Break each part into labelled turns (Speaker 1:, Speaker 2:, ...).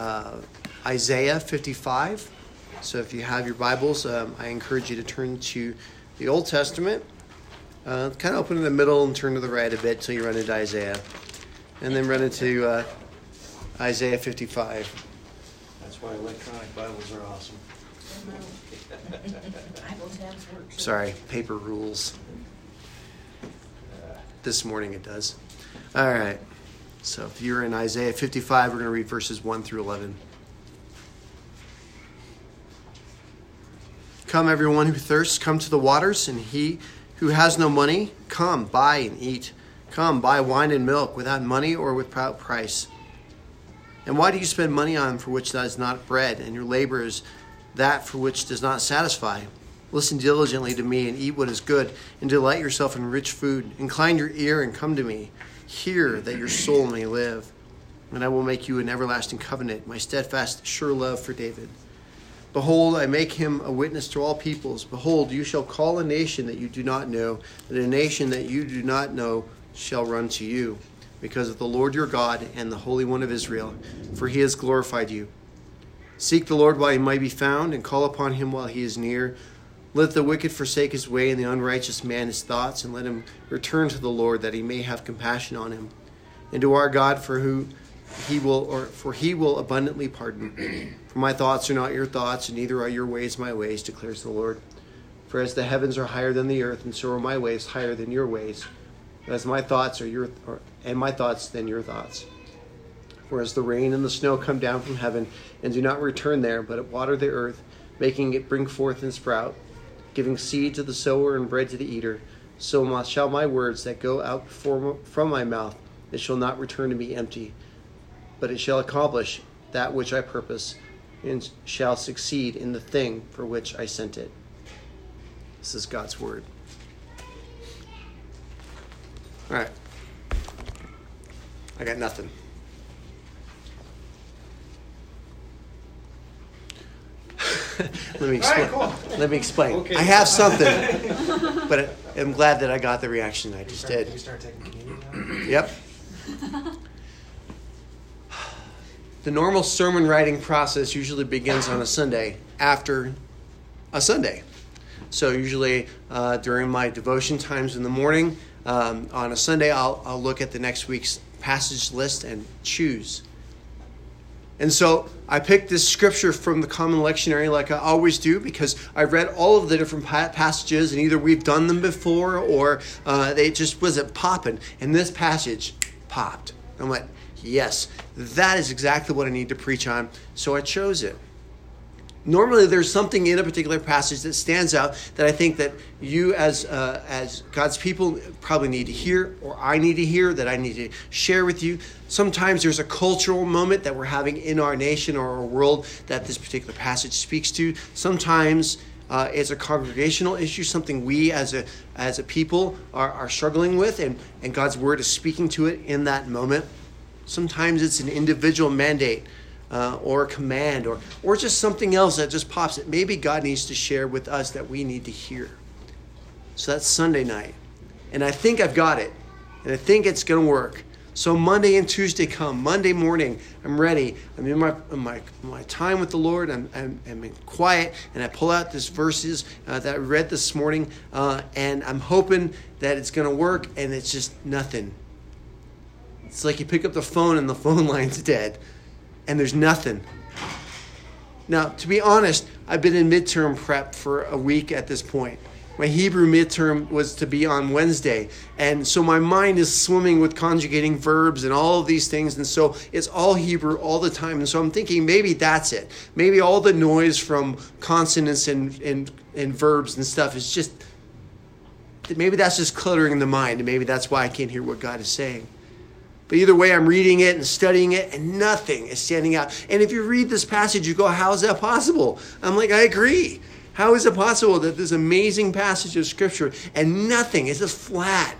Speaker 1: uh, Isaiah 55. So if you have your Bibles, um, I encourage you to turn to the Old Testament. Uh, kind of open in the middle and turn to the right a bit till you run into Isaiah. And then run into uh, Isaiah 55.
Speaker 2: That's why electronic Bibles are awesome.
Speaker 1: Sorry, paper rules. This morning it does. All right. So if you're in Isaiah 55, we're going to read verses 1 through 11. Come, everyone who thirsts, come to the waters, and he who has no money, come, buy and eat. Come, buy wine and milk without money or without price. And why do you spend money on for which that is not bread, and your labor is that for which does not satisfy? Listen diligently to me and eat what is good, and delight yourself in rich food. Incline your ear and come to me. Hear that your soul may live. And I will make you an everlasting covenant, my steadfast, sure love for David. Behold, I make him a witness to all peoples. Behold, you shall call a nation that you do not know, and a nation that you do not know shall run to you, because of the Lord your God and the Holy One of Israel, for he has glorified you. Seek the Lord while he might be found, and call upon him while he is near. Let the wicked forsake his way, and the unrighteous man his thoughts, and let him return to the Lord, that he may have compassion on him, and to our God, for who he will, or for he will abundantly pardon. For my thoughts are not your thoughts, and neither are your ways my ways, declares the Lord. For as the heavens are higher than the earth, and so are my ways higher than your ways. As my thoughts are your, or, and my thoughts than your thoughts. For as the rain and the snow come down from heaven, and do not return there, but water the earth, making it bring forth and sprout, giving seed to the sower and bread to the eater, so shall my words that go out from my mouth, it shall not return to me empty, but it shall accomplish that which I purpose and shall succeed in the thing for which I sent it. This is God's word. All right. I got nothing. Let me explain. Right, cool. Let me explain. Okay. I have something, but I'm glad that I got the reaction I just
Speaker 2: start,
Speaker 1: did.
Speaker 2: You start taking communion?
Speaker 1: Yep. the normal sermon writing process usually begins on a Sunday after a Sunday. So, usually uh, during my devotion times in the morning, um, on a Sunday, I'll, I'll look at the next week's passage list and choose. And so I picked this scripture from the Common Lectionary, like I always do, because I read all of the different passages, and either we've done them before or uh, they just wasn't popping. And this passage popped. I went, yes, that is exactly what I need to preach on. So I chose it. Normally, there's something in a particular passage that stands out that I think that you, as uh, as God's people, probably need to hear, or I need to hear, that I need to share with you. Sometimes there's a cultural moment that we're having in our nation or our world that this particular passage speaks to. Sometimes uh, it's a congregational issue, something we as a as a people are, are struggling with, and, and God's word is speaking to it in that moment. Sometimes it's an individual mandate uh, or a command or, or just something else that just pops that maybe God needs to share with us that we need to hear. So that's Sunday night. And I think I've got it. And I think it's going to work. So Monday and Tuesday come. Monday morning, I'm ready. I'm in my my, my time with the Lord. I'm, I'm, I'm in quiet, and I pull out these verses uh, that I read this morning, uh, and I'm hoping that it's going to work. And it's just nothing. It's like you pick up the phone and the phone line's dead, and there's nothing. Now, to be honest, I've been in midterm prep for a week at this point. My Hebrew midterm was to be on Wednesday, and so my mind is swimming with conjugating verbs and all of these things, and so it's all Hebrew all the time. And so I'm thinking maybe that's it. Maybe all the noise from consonants and, and, and verbs and stuff is just, maybe that's just cluttering the mind, and maybe that's why I can't hear what God is saying. But either way, I'm reading it and studying it, and nothing is standing out. And if you read this passage, you go, How is that possible? I'm like, I agree. How is it possible that this amazing passage of Scripture and nothing is just flat?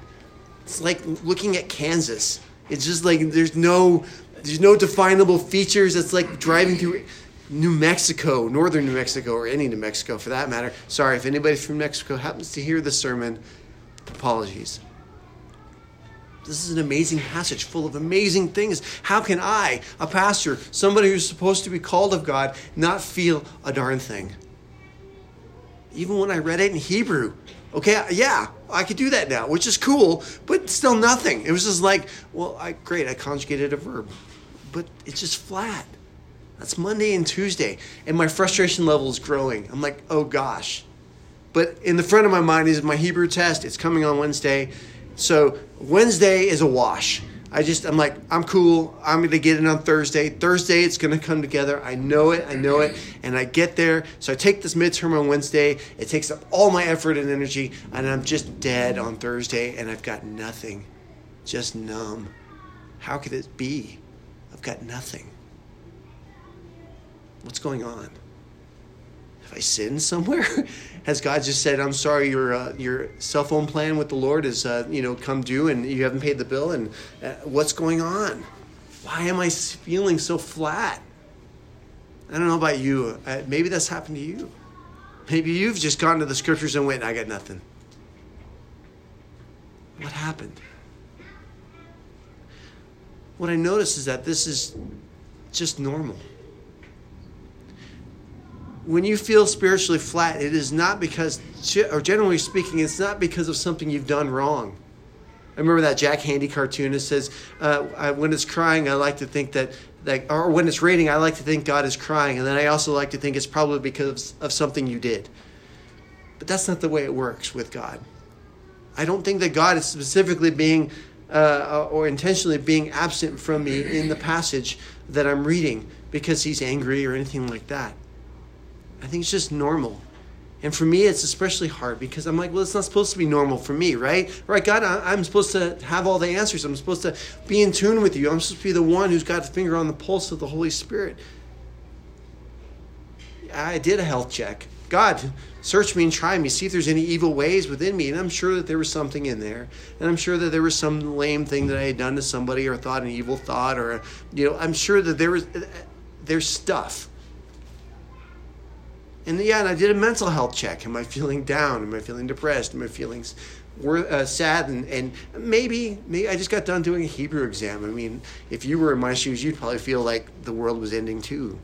Speaker 1: It's like looking at Kansas. It's just like there's no there's no definable features. It's like driving through New Mexico, northern New Mexico, or any New Mexico for that matter. Sorry if anybody from Mexico happens to hear the sermon. Apologies. This is an amazing passage full of amazing things. How can I, a pastor, somebody who's supposed to be called of God, not feel a darn thing? Even when I read it in Hebrew, okay, yeah, I could do that now, which is cool, but still nothing. It was just like, well, I, great, I conjugated a verb, but it's just flat. That's Monday and Tuesday, and my frustration level is growing. I'm like, oh gosh. But in the front of my mind is my Hebrew test. It's coming on Wednesday. So Wednesday is a wash. I just, I'm like, I'm cool. I'm going to get it on Thursday. Thursday, it's going to come together. I know it. I know it. And I get there. So I take this midterm on Wednesday. It takes up all my effort and energy. And I'm just dead on Thursday. And I've got nothing. Just numb. How could it be? I've got nothing. What's going on? Have I sinned somewhere? Has God just said, "I'm sorry, your uh, your cell phone plan with the Lord is uh, you know come due and you haven't paid the bill?" And uh, what's going on? Why am I feeling so flat? I don't know about you. Uh, maybe that's happened to you. Maybe you've just gone to the scriptures and went, "I got nothing." What happened? What I notice is that this is just normal when you feel spiritually flat, it is not because, or generally speaking, it's not because of something you've done wrong. I remember that Jack Handey cartoon. It says, uh, I, "When it's crying, I like to think that, that, or when it's raining, I like to think God is crying, and then I also like to think it's probably because of something you did." But that's not the way it works with God. I don't think that God is specifically being uh, or intentionally being absent from me in the passage that I'm reading because He's angry or anything like that. I think it's just normal. And for me, it's especially hard because I'm like, well, it's not supposed to be normal for me, right? Right, God, I'm supposed to have all the answers. I'm supposed to be in tune with you. I'm supposed to be the one who's got the finger on the pulse of the Holy Spirit. I did a health check. God, search me and try me, see if there's any evil ways within me. And I'm sure that there was something in there. And I'm sure that there was some lame thing that I had done to somebody or thought an evil thought or, you know, I'm sure that there was, there's stuff and yeah, and I did a mental health check. Am I feeling down? Am I feeling depressed? Am I feeling uh, sad? And, and maybe, maybe I just got done doing a Hebrew exam. I mean, if you were in my shoes, you'd probably feel like the world was ending too.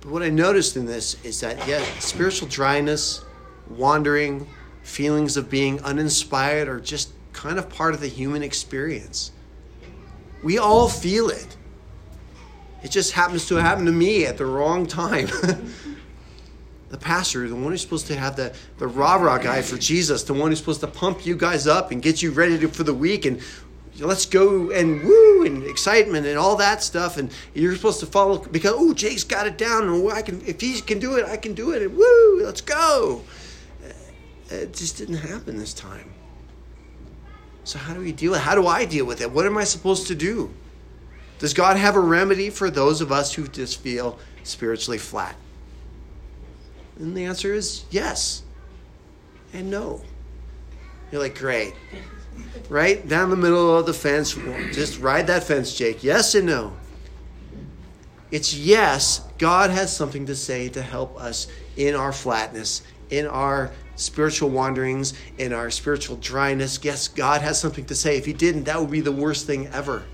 Speaker 1: But what I noticed in this is that, yeah, spiritual dryness, wandering, feelings of being uninspired are just kind of part of the human experience. We all feel it. It just happens to happen to me at the wrong time. the pastor, the one who's supposed to have the, the rah rah guy for Jesus, the one who's supposed to pump you guys up and get you ready to, for the week and let's go and woo and excitement and all that stuff. And you're supposed to follow because, oh, Jake's got it down. And I can, if he can do it, I can do it. And woo, let's go. Uh, it just didn't happen this time. So, how do we deal with it? How do I deal with it? What am I supposed to do? Does God have a remedy for those of us who just feel spiritually flat? And the answer is yes and no. You're like, great. Right? Down the middle of the fence. Just ride that fence, Jake. Yes and no. It's yes, God has something to say to help us in our flatness, in our spiritual wanderings, in our spiritual dryness. Yes, God has something to say. If He didn't, that would be the worst thing ever.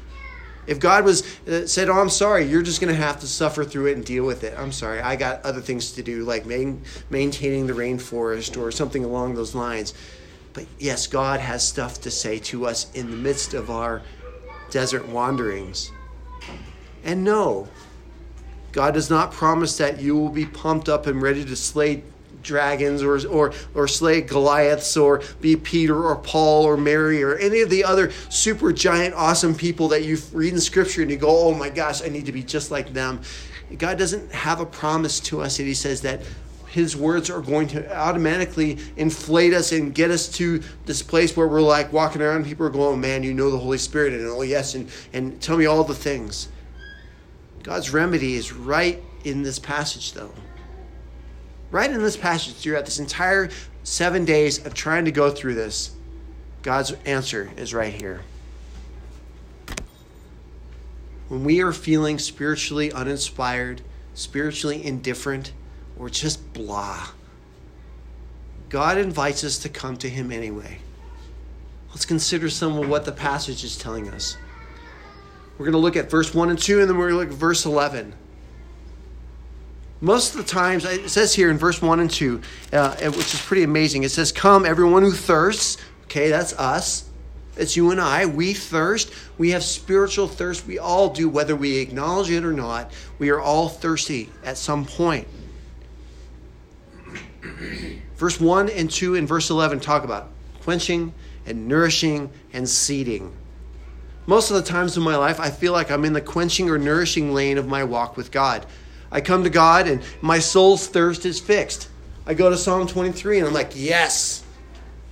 Speaker 1: If God was uh, said, "Oh, I'm sorry, you're just going to have to suffer through it and deal with it." I'm sorry, I got other things to do, like main, maintaining the rainforest or something along those lines. But yes, God has stuff to say to us in the midst of our desert wanderings. And no, God does not promise that you will be pumped up and ready to slay dragons or, or, or slay Goliaths or be Peter or Paul or Mary or any of the other super giant, awesome people that you read in Scripture and you go, oh my gosh, I need to be just like them. God doesn't have a promise to us that He says that his words are going to automatically inflate us and get us to this place where we're like walking around people are going oh, man you know the holy spirit and oh yes and, and tell me all the things god's remedy is right in this passage though Right in this passage, throughout this entire seven days of trying to go through this, God's answer is right here. When we are feeling spiritually uninspired, spiritually indifferent, or just blah, God invites us to come to Him anyway. Let's consider some of what the passage is telling us. We're going to look at verse 1 and 2, and then we're going to look at verse 11. Most of the times, it says here in verse 1 and 2, uh, which is pretty amazing, it says, Come, everyone who thirsts. Okay, that's us. It's you and I. We thirst. We have spiritual thirst. We all do, whether we acknowledge it or not. We are all thirsty at some point. Verse 1 and 2 and verse 11 talk about quenching and nourishing and seeding. Most of the times in my life, I feel like I'm in the quenching or nourishing lane of my walk with God. I come to God and my soul's thirst is fixed. I go to Psalm 23 and I'm like, yes,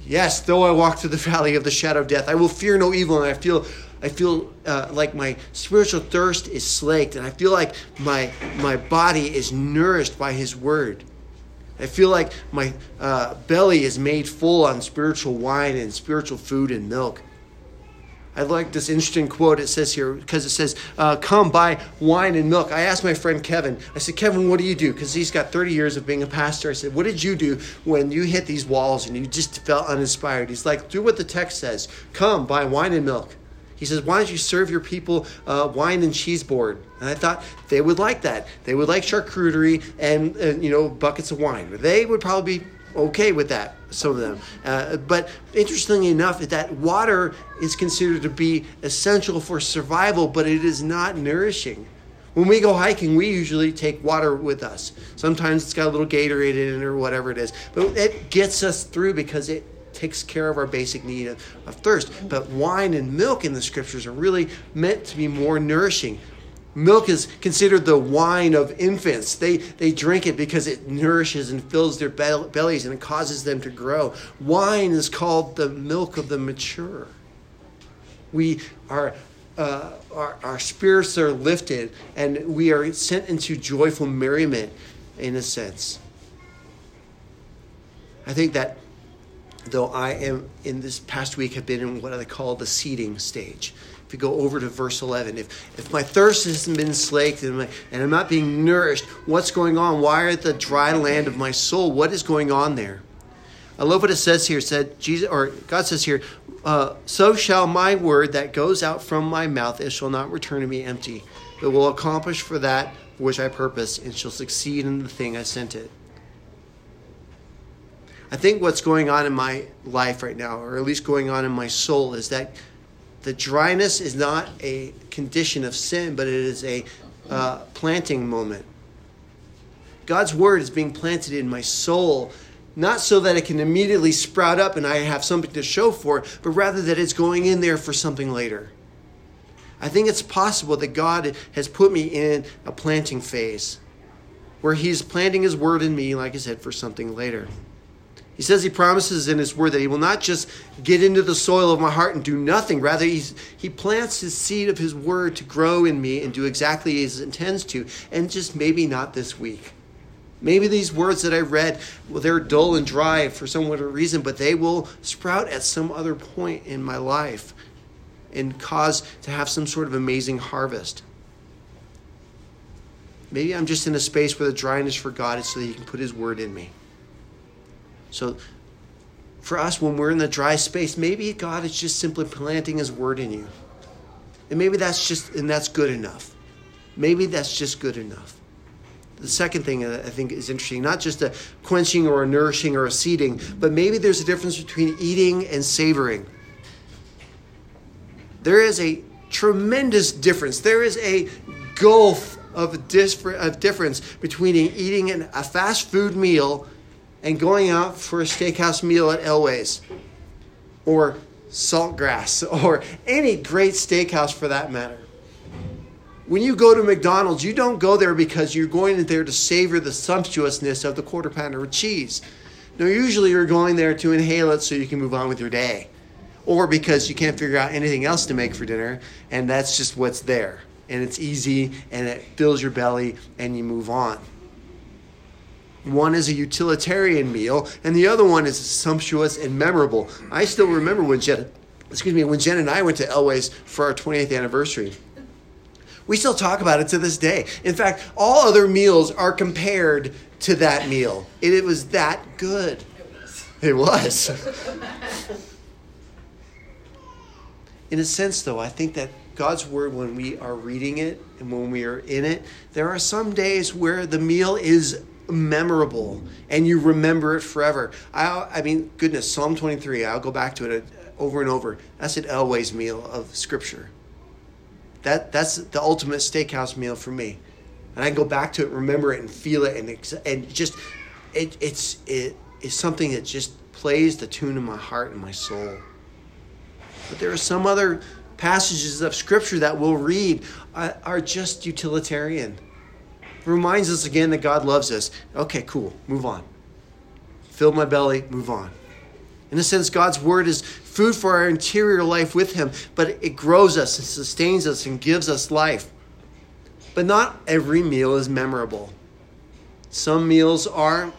Speaker 1: yes, though I walk through the valley of the shadow of death, I will fear no evil. And I feel, I feel uh, like my spiritual thirst is slaked and I feel like my, my body is nourished by His word. I feel like my uh, belly is made full on spiritual wine and spiritual food and milk. I like this interesting quote it says here because it says, uh, Come buy wine and milk. I asked my friend Kevin, I said, Kevin, what do you do? Because he's got 30 years of being a pastor. I said, What did you do when you hit these walls and you just felt uninspired? He's like, Do what the text says. Come buy wine and milk. He says, Why don't you serve your people uh, wine and cheese board? And I thought they would like that. They would like charcuterie and, uh, you know, buckets of wine. They would probably be okay with that, some of them. Uh, but interestingly enough, that water is considered to be essential for survival, but it is not nourishing. When we go hiking, we usually take water with us. Sometimes it's got a little Gatorade in it or whatever it is. But it gets us through because it takes care of our basic need of, of thirst. But wine and milk in the scriptures are really meant to be more nourishing. Milk is considered the wine of infants. They, they drink it because it nourishes and fills their bellies and causes them to grow. Wine is called the milk of the mature. We are, uh, our, our spirits are lifted and we are sent into joyful merriment in a sense. I think that though I am in this past week have been in what I call the seeding stage. You go over to verse 11, if, if my thirst hasn't been slaked and, my, and I'm not being nourished, what's going on? Why are the dry land of my soul? What is going on there? I love what it says here. Said Jesus or God says here, uh, so shall my word that goes out from my mouth, it shall not return to me empty, but will accomplish for that which I purpose, and shall succeed in the thing I sent it. I think what's going on in my life right now, or at least going on in my soul, is that the dryness is not a condition of sin, but it is a uh, planting moment. God's word is being planted in my soul, not so that it can immediately sprout up and I have something to show for it, but rather that it's going in there for something later. I think it's possible that God has put me in a planting phase where He's planting His word in me, like I said, for something later. He says he promises in his word that he will not just get into the soil of my heart and do nothing. Rather, he's, he plants his seed of his word to grow in me and do exactly as he intends to. And just maybe not this week. Maybe these words that I read, well, they're dull and dry for some other reason, but they will sprout at some other point in my life and cause to have some sort of amazing harvest. Maybe I'm just in a space where the dryness for God is so that He can put His word in me. So for us, when we're in the dry space, maybe God is just simply planting His word in you. And maybe that's just, and that's good enough. Maybe that's just good enough. The second thing I think is interesting, not just a quenching or a nourishing or a seeding, but maybe there's a difference between eating and savoring. There is a tremendous difference. There is a gulf of, difference between eating a fast food meal and going out for a steakhouse meal at Elway's or Saltgrass or any great steakhouse for that matter. When you go to McDonald's, you don't go there because you're going there to savor the sumptuousness of the quarter pounder with cheese. No, usually you're going there to inhale it so you can move on with your day. Or because you can't figure out anything else to make for dinner, and that's just what's there. And it's easy, and it fills your belly, and you move on. One is a utilitarian meal, and the other one is sumptuous and memorable. I still remember when Jen, excuse me, when Jen and I went to Elway's for our 20th anniversary. We still talk about it to this day. In fact, all other meals are compared to that meal. It, it was that good. It was. in a sense, though, I think that God's word, when we are reading it and when we are in it, there are some days where the meal is memorable and you remember it forever. I, I mean, goodness, Psalm 23, I'll go back to it over and over. That's an Elway's meal of Scripture. That, that's the ultimate steakhouse meal for me. And I go back to it, remember it, and feel it, and, and just, it, it's, it is something that just plays the tune in my heart and my soul. But there are some other passages of Scripture that we'll read uh, are just utilitarian. Reminds us again that God loves us. Okay, cool, move on. Fill my belly, move on. In a sense, God's word is food for our interior life with Him, but it grows us and sustains us and gives us life. But not every meal is memorable. Some meals are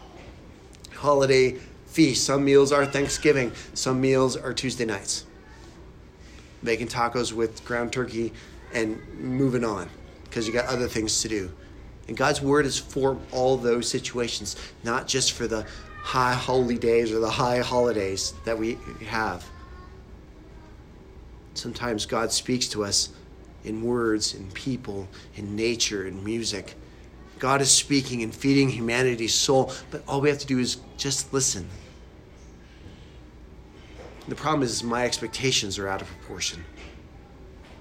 Speaker 1: holiday feasts, some meals are Thanksgiving, some meals are Tuesday nights making tacos with ground turkey and moving on because you got other things to do. And God's word is for all those situations, not just for the high holy days or the high holidays that we have. Sometimes God speaks to us in words, in people, in nature, in music. God is speaking and feeding humanity's soul, but all we have to do is just listen. The problem is, my expectations are out of proportion.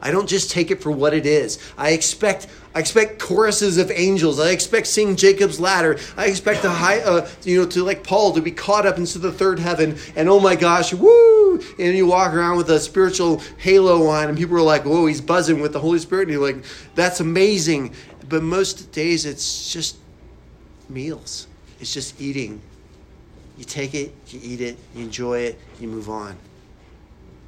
Speaker 1: I don't just take it for what it is. I expect I expect choruses of angels. I expect seeing Jacob's ladder. I expect the high, uh, you know, to like Paul to be caught up into the third heaven. And oh my gosh, woo! And you walk around with a spiritual halo on, and people are like, "Whoa, he's buzzing with the Holy Spirit." And you're like, "That's amazing." But most days, it's just meals. It's just eating you take it, you eat it, you enjoy it, you move on.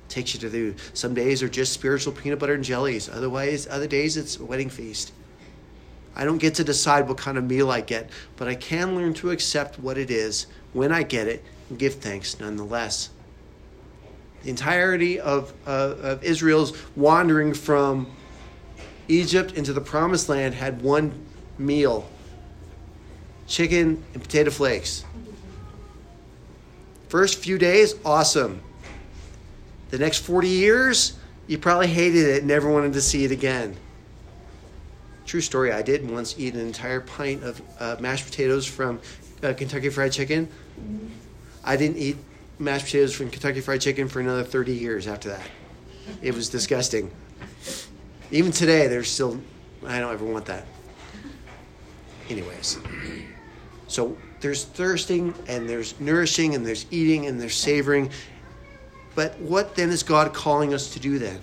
Speaker 1: Takes you to the some days are just spiritual peanut butter and jellies. Otherwise, other days it's a wedding feast. I don't get to decide what kind of meal I get, but I can learn to accept what it is when I get it and give thanks nonetheless. The entirety of, uh, of Israel's wandering from Egypt into the promised land had one meal chicken and potato flakes. First few days, awesome. The next 40 years, you probably hated it, and never wanted to see it again. True story, I did once eat an entire pint of uh, mashed potatoes from uh, Kentucky Fried Chicken. I didn't eat mashed potatoes from Kentucky Fried Chicken for another 30 years after that. It was disgusting. Even today, there's still, I don't ever want that. Anyways, so there's thirsting and there's nourishing and there's eating and there's savoring. But what then is God calling us to do then?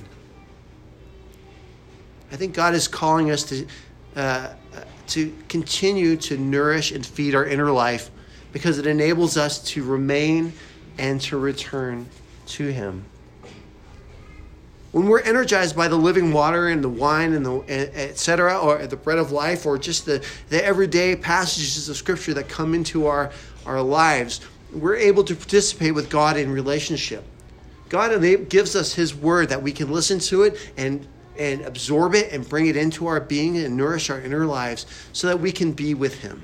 Speaker 1: I think God is calling us to, uh, to continue to nourish and feed our inner life because it enables us to remain and to return to Him when we're energized by the living water and the wine and the etc or the bread of life or just the, the everyday passages of scripture that come into our, our lives we're able to participate with god in relationship god gives us his word that we can listen to it and and absorb it and bring it into our being and nourish our inner lives so that we can be with him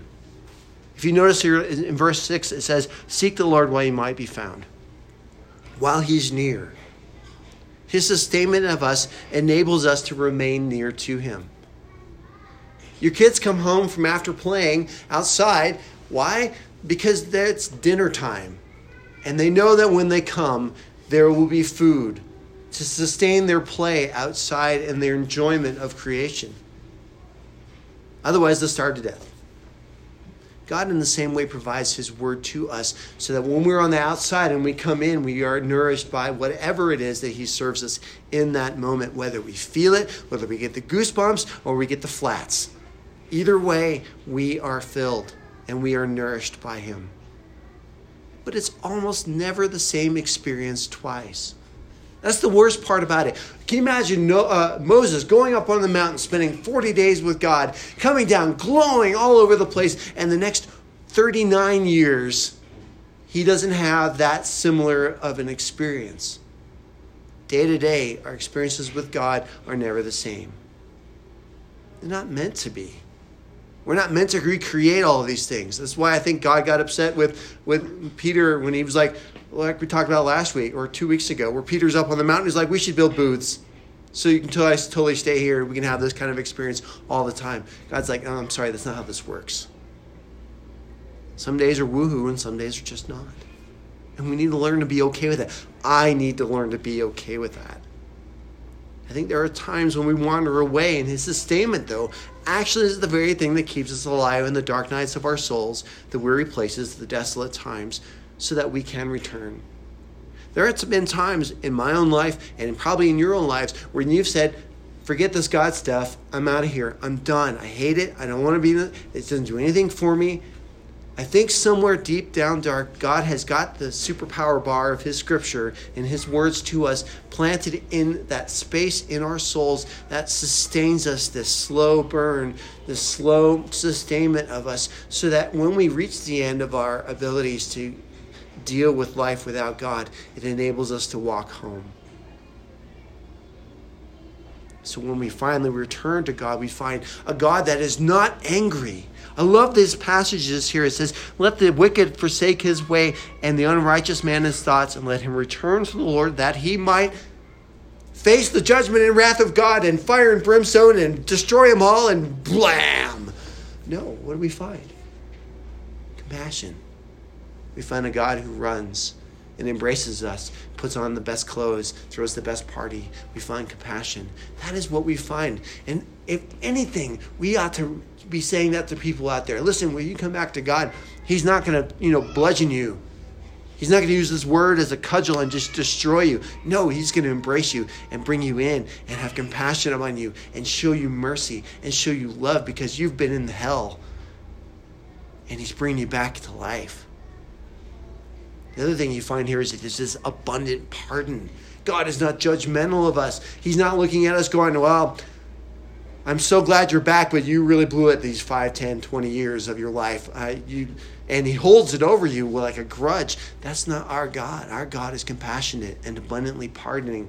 Speaker 1: if you notice here in verse 6 it says seek the lord while he might be found while he's near his sustainment of us enables us to remain near to Him. Your kids come home from after playing outside. Why? Because it's dinner time. And they know that when they come, there will be food to sustain their play outside and their enjoyment of creation. Otherwise, they'll starve to death. God, in the same way, provides His word to us so that when we're on the outside and we come in, we are nourished by whatever it is that He serves us in that moment, whether we feel it, whether we get the goosebumps, or we get the flats. Either way, we are filled and we are nourished by Him. But it's almost never the same experience twice. That's the worst part about it. Can you imagine uh, Moses going up on the mountain, spending 40 days with God, coming down, glowing all over the place, and the next 39 years, he doesn't have that similar of an experience. Day to day, our experiences with God are never the same. They're not meant to be. We're not meant to recreate all of these things. That's why I think God got upset with, with Peter when he was like, like we talked about last week or two weeks ago, where Peter's up on the mountain. He's like, we should build booths so you can totally, totally stay here. We can have this kind of experience all the time. God's like, oh, I'm sorry, that's not how this works. Some days are woohoo and some days are just not. And we need to learn to be okay with that. I need to learn to be okay with that. I think there are times when we wander away, and his sustainment, though, actually is the very thing that keeps us alive in the dark nights of our souls, the weary places, the desolate times, so that we can return. There have been times in my own life and probably in your own lives where you've said, Forget this God stuff. I'm out of here. I'm done. I hate it. I don't want to be in it. It doesn't do anything for me. I think somewhere deep down dark, God has got the superpower bar of His scripture and His words to us planted in that space in our souls that sustains us, this slow burn, this slow sustainment of us, so that when we reach the end of our abilities to deal with life without God, it enables us to walk home. So when we finally return to God, we find a God that is not angry. I love these passages here. It says, Let the wicked forsake his way and the unrighteous man his thoughts, and let him return to the Lord that he might face the judgment and wrath of God and fire and brimstone and destroy them all and blam. No, what do we find? Compassion. We find a God who runs and embraces us, puts on the best clothes, throws the best party. We find compassion. That is what we find. And if anything, we ought to be saying that to people out there. Listen, when you come back to God, He's not going to, you know, bludgeon you. He's not going to use this word as a cudgel and just destroy you. No, He's going to embrace you and bring you in and have compassion upon you and show you mercy and show you love because you've been in hell. And He's bringing you back to life. The other thing you find here is that there's this abundant pardon. God is not judgmental of us. He's not looking at us going, well, I'm so glad you're back, but you really blew it these 5, 10, 20 years of your life. Uh, you, and he holds it over you like a grudge. That's not our God. Our God is compassionate and abundantly pardoning.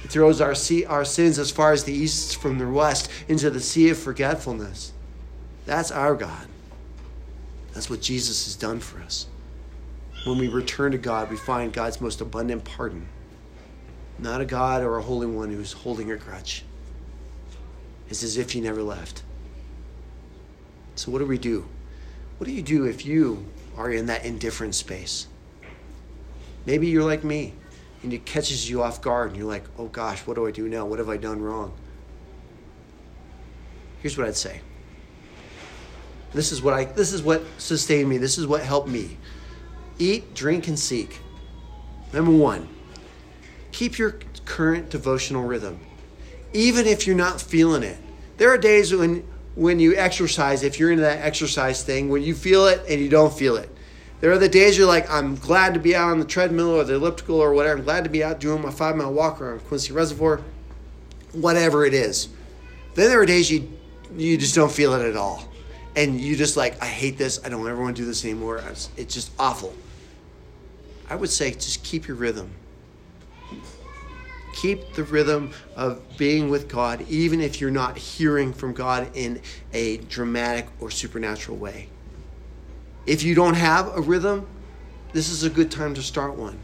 Speaker 1: He throws our, sea, our sins as far as the east from the west into the sea of forgetfulness. That's our God. That's what Jesus has done for us when we return to God, we find God's most abundant pardon. Not a God or a Holy One who's holding a grudge. It's as if He never left. So, what do we do? What do you do if you are in that indifferent space? Maybe you're like me and it catches you off guard and you're like, oh gosh, what do I do now? What have I done wrong? Here's what I'd say. This is what I this is what sustained me. This is what helped me. Eat, drink, and seek. Number one, keep your current devotional rhythm, even if you're not feeling it. There are days when, when you exercise, if you're into that exercise thing, when you feel it and you don't feel it. There are the days you're like, I'm glad to be out on the treadmill or the elliptical or whatever. I'm glad to be out doing my five mile walk around Quincy Reservoir, whatever it is. Then there are days you you just don't feel it at all, and you just like, I hate this. I don't ever want to do this anymore. It's just awful. I would say just keep your rhythm. Keep the rhythm of being with God, even if you're not hearing from God in a dramatic or supernatural way. If you don't have a rhythm, this is a good time to start one.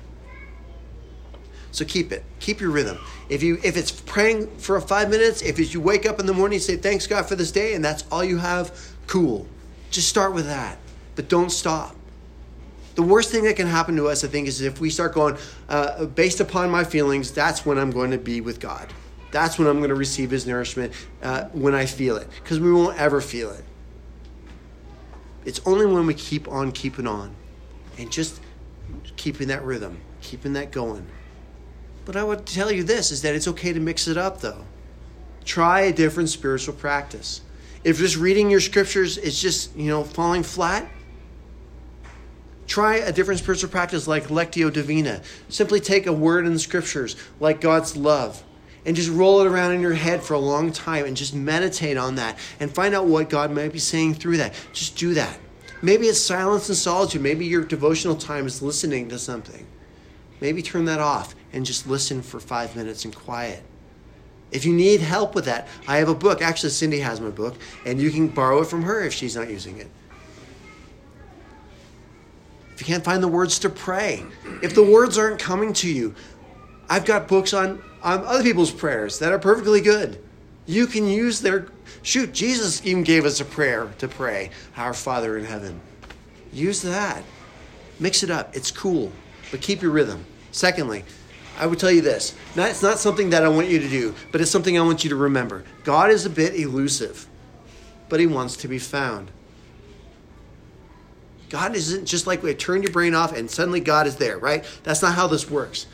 Speaker 1: So keep it. Keep your rhythm. If you if it's praying for five minutes, if you wake up in the morning and say thanks God for this day, and that's all you have, cool. Just start with that, but don't stop. The worst thing that can happen to us, I think, is if we start going, uh, based upon my feelings, that's when I'm going to be with God. That's when I'm going to receive His nourishment uh, when I feel it, because we won't ever feel it. It's only when we keep on keeping on and just keeping that rhythm, keeping that going. But I would tell you this is that it's okay to mix it up, though. Try a different spiritual practice. If just reading your scriptures is just, you know, falling flat, Try a different spiritual practice like Lectio Divina. Simply take a word in the scriptures like God's love and just roll it around in your head for a long time and just meditate on that and find out what God might be saying through that. Just do that. Maybe it's silence and solitude. Maybe your devotional time is listening to something. Maybe turn that off and just listen for five minutes in quiet. If you need help with that, I have a book. Actually, Cindy has my book, and you can borrow it from her if she's not using it. If you can't find the words to pray, if the words aren't coming to you, I've got books on, on other people's prayers that are perfectly good. You can use their. Shoot, Jesus even gave us a prayer to pray Our Father in heaven. Use that. Mix it up. It's cool, but keep your rhythm. Secondly, I would tell you this. It's not something that I want you to do, but it's something I want you to remember. God is a bit elusive, but He wants to be found. God isn't just like we turn your brain off and suddenly God is there, right? That's not how this works.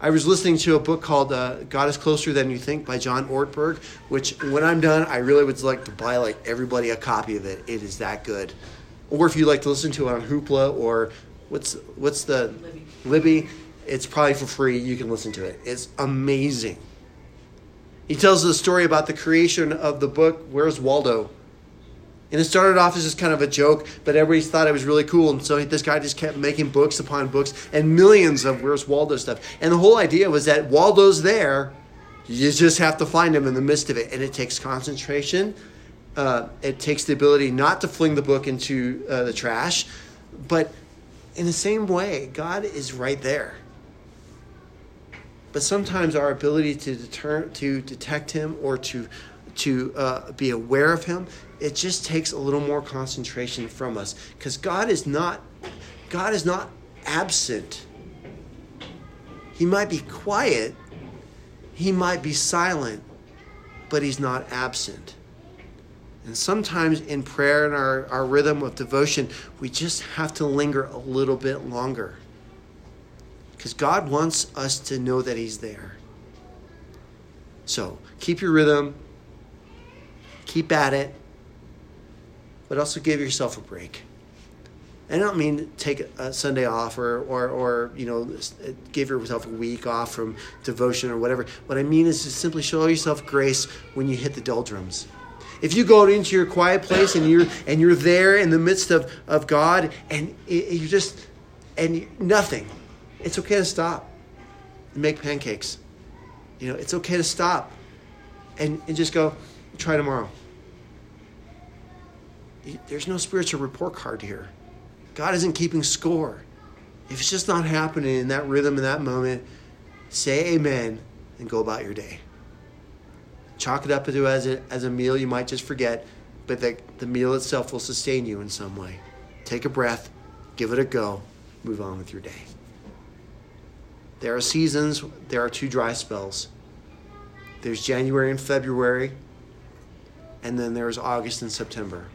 Speaker 1: I was listening to a book called uh, God is Closer Than You Think by John Ortberg, which when I'm done, I really would like to buy like everybody a copy of it. It is that good. Or if you like to listen to it on Hoopla or what's what's the Libby. Libby, it's probably for free. You can listen to it. It's amazing. He tells the story about the creation of the book Where's Waldo? And it started off as just kind of a joke, but everybody thought it was really cool. And so this guy just kept making books upon books and millions of Where's Waldo stuff. And the whole idea was that Waldo's there, you just have to find him in the midst of it. And it takes concentration, uh, it takes the ability not to fling the book into uh, the trash, but in the same way, God is right there. But sometimes our ability to deter, to detect Him or to to uh, be aware of Him it just takes a little more concentration from us because God is not God is not absent. He might be quiet, he might be silent, but he's not absent. And sometimes in prayer and our, our rhythm of devotion, we just have to linger a little bit longer. Because God wants us to know that He's there. So keep your rhythm, keep at it, but also give yourself a break. And I don't mean take a Sunday off or, or, or, you know, give yourself a week off from devotion or whatever. What I mean is to simply show yourself grace when you hit the doldrums. If you go into your quiet place and you're and you're there in the midst of, of God and you're just and nothing, it's okay to stop and make pancakes. You know, it's okay to stop and, and just go, try tomorrow there's no spiritual report card here. God isn't keeping score. If it's just not happening in that rhythm in that moment, say amen and go about your day. Chalk it up as a, as a meal you might just forget, but the, the meal itself will sustain you in some way. Take a breath, give it a go, move on with your day. There are seasons, there are two dry spells. There's January and February, and then there's August and September.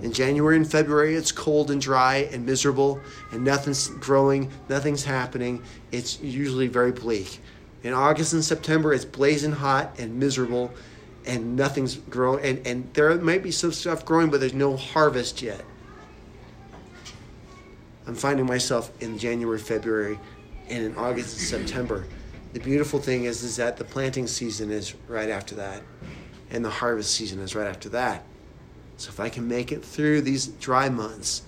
Speaker 1: In January and February, it's cold and dry and miserable, and nothing's growing, nothing's happening. It's usually very bleak. In August and September, it's blazing hot and miserable, and nothing's growing. And, and there might be some stuff growing, but there's no harvest yet. I'm finding myself in January, February, and in August and September. The beautiful thing is, is that the planting season is right after that, and the harvest season is right after that. So if I can make it through these dry months,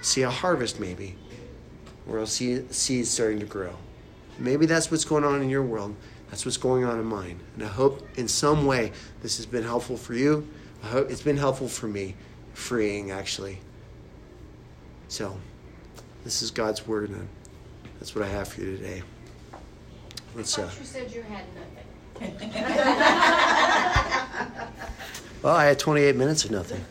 Speaker 1: see a harvest maybe, or I'll see seeds starting to grow. Maybe that's what's going on in your world. That's what's going on in mine. And I hope in some way this has been helpful for you. I hope it's been helpful for me, freeing actually. So, this is God's word, and that's what I have for you today.
Speaker 3: Let's. Uh, you said you had nothing.
Speaker 1: Well, I had 28 minutes of nothing.